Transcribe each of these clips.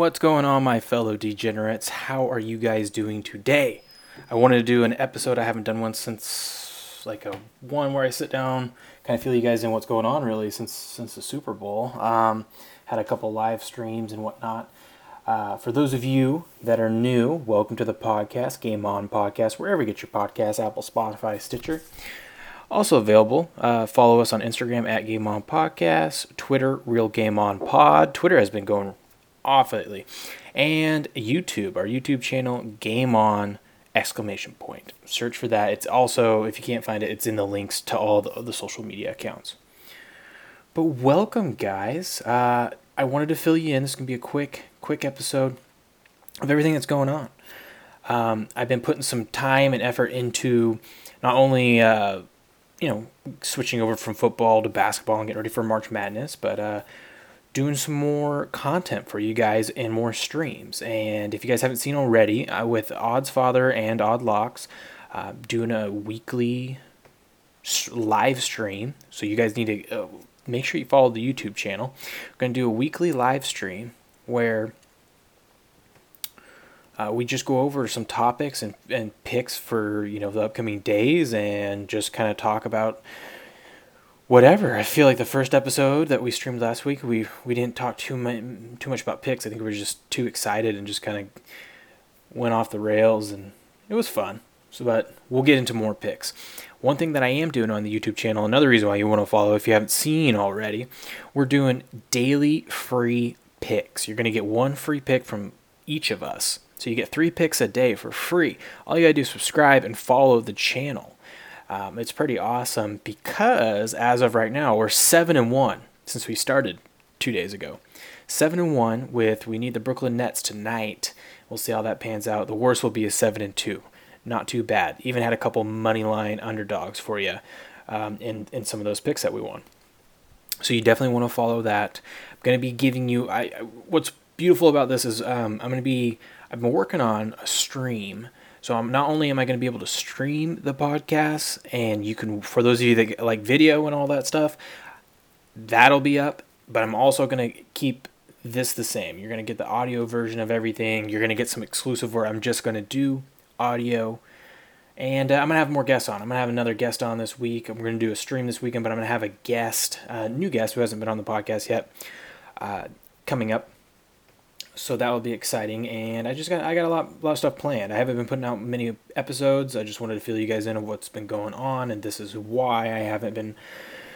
What's going on, my fellow degenerates? How are you guys doing today? I wanted to do an episode. I haven't done one since like a one where I sit down, kind of feel you guys in what's going on really since since the Super Bowl. Um, had a couple live streams and whatnot. Uh, for those of you that are new, welcome to the podcast, Game On Podcast, wherever you get your podcast, Apple, Spotify, Stitcher. Also available, uh, follow us on Instagram at Game On Podcast, Twitter, Real Game On Pod. Twitter has been going lately. And YouTube, our YouTube channel, Game On exclamation point. Search for that. It's also, if you can't find it, it's in the links to all the, the social media accounts. But welcome, guys. Uh, I wanted to fill you in. This is to be a quick, quick episode of everything that's going on. Um, I've been putting some time and effort into not only, uh, you know, switching over from football to basketball and getting ready for March Madness, but uh, doing some more content for you guys and more streams. And if you guys haven't seen already, uh, with Odds Father and Odd Locks, uh, doing a weekly live stream. So you guys need to uh, make sure you follow the YouTube channel. We're going to do a weekly live stream where uh, we just go over some topics and, and picks for you know the upcoming days and just kind of talk about whatever. I feel like the first episode that we streamed last week, we we didn't talk too much too much about picks. I think we were just too excited and just kind of went off the rails, and it was fun. So, but we'll get into more picks. One thing that I am doing on the YouTube channel, another reason why you want to follow if you haven't seen already, we're doing daily free picks. You're going to get one free pick from each of us. So you get three picks a day for free. All you got to do is subscribe and follow the channel. Um, it's pretty awesome because as of right now, we're seven and one since we started two days ago. Seven and one with we need the Brooklyn Nets tonight. We'll see how that pans out. The worst will be a seven and two. Not too bad. Even had a couple money line underdogs for you um, in in some of those picks that we won. So you definitely want to follow that. I'm going to be giving you. I what's beautiful about this is um, I'm going to be. I've been working on a stream so I'm not only am I going to be able to stream the podcast, and you can for those of you that like video and all that stuff, that'll be up. But I'm also going to keep this the same. You're going to get the audio version of everything. You're going to get some exclusive where I'm just going to do audio. And uh, I'm going to have more guests on. I'm going to have another guest on this week. I'm going to do a stream this weekend, but I'm going to have a guest, a new guest who hasn't been on the podcast yet, uh, coming up so that will be exciting. And I just got I got a lot, lot of stuff planned. I haven't been putting out many episodes. I just wanted to fill you guys in on what's been going on, and this is why I haven't been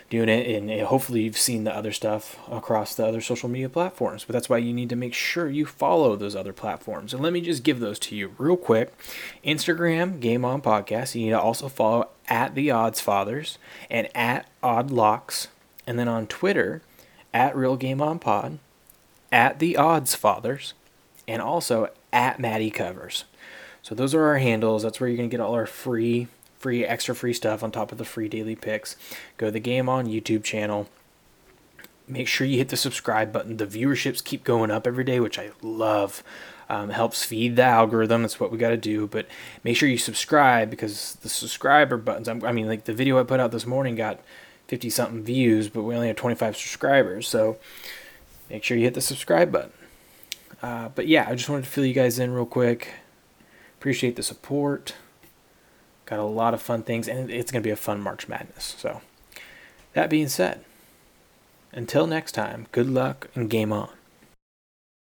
doing it. And hopefully you've seen the other stuff across the other social media platforms. But that's why you need to make sure you follow those other platforms. And let me just give those to you real quick. Instagram Game On Podcast. You need to also follow at the Odds Fathers and at Odd Locks, and then on Twitter at Real Game On Pod at the Odds Fathers, and also at Maddie Covers. So those are our handles. That's where you're gonna get all our free, free, extra free stuff on top of the free daily picks. Go to the Game On YouTube channel. Make sure you hit the subscribe button. The viewerships keep going up every day, which I love. Um, helps feed the algorithm. That's what we got to do. But make sure you subscribe because the subscriber buttons. I mean, like the video I put out this morning got 50 something views, but we only have 25 subscribers. So make sure you hit the subscribe button. Uh, but yeah, I just wanted to fill you guys in real quick. Appreciate the support. Got a lot of fun things, and it's going to be a fun March Madness. So, that being said, until next time, good luck and game on.